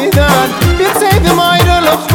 You'd the idol of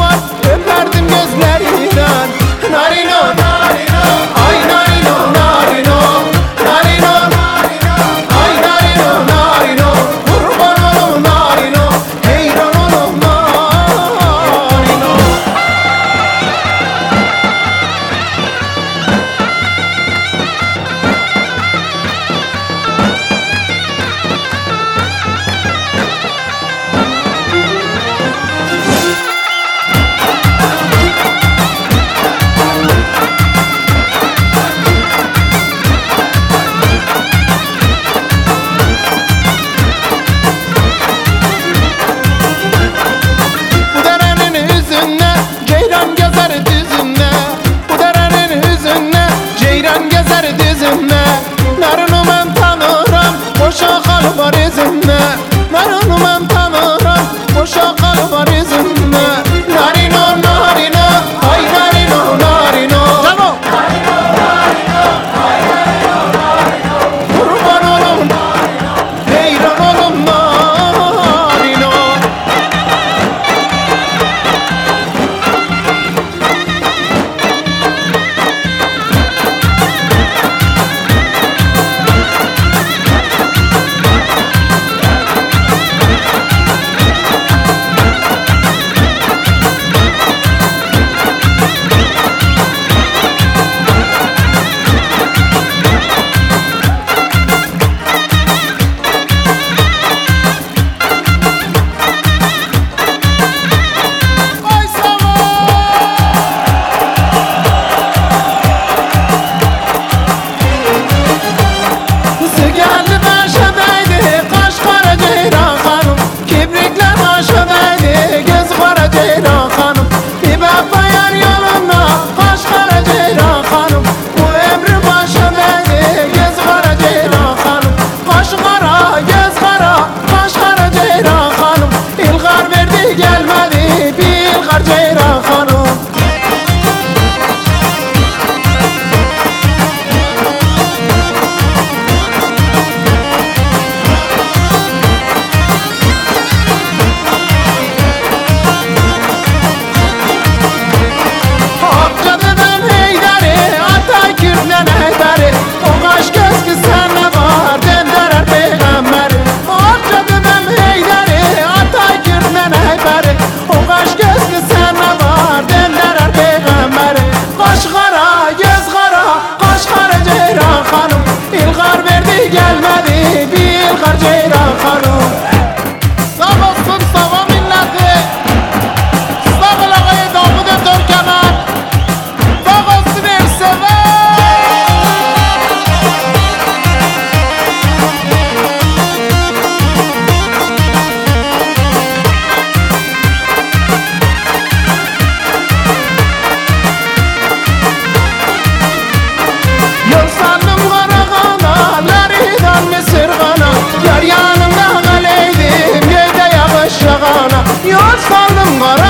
yağana Yol sandım karagana,